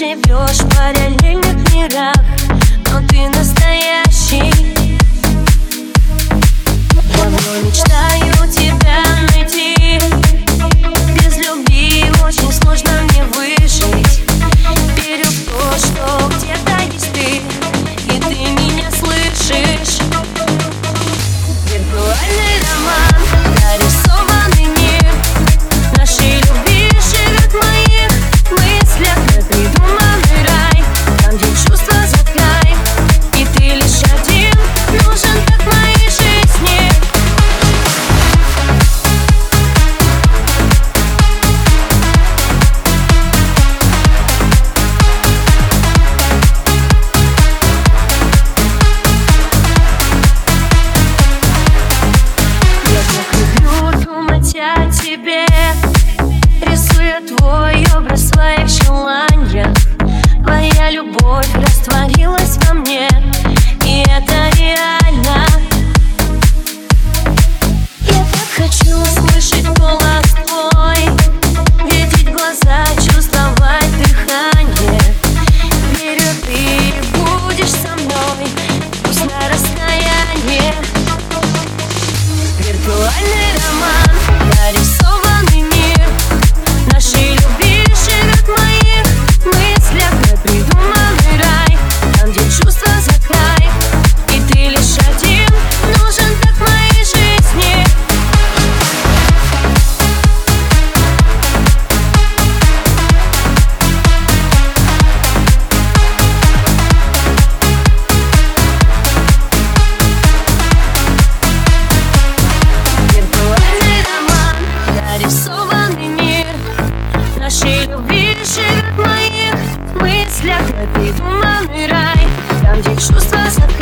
живешь в параллельных мирах Но ты настоящий проклятый туманный рай. Там, где чувства закрыты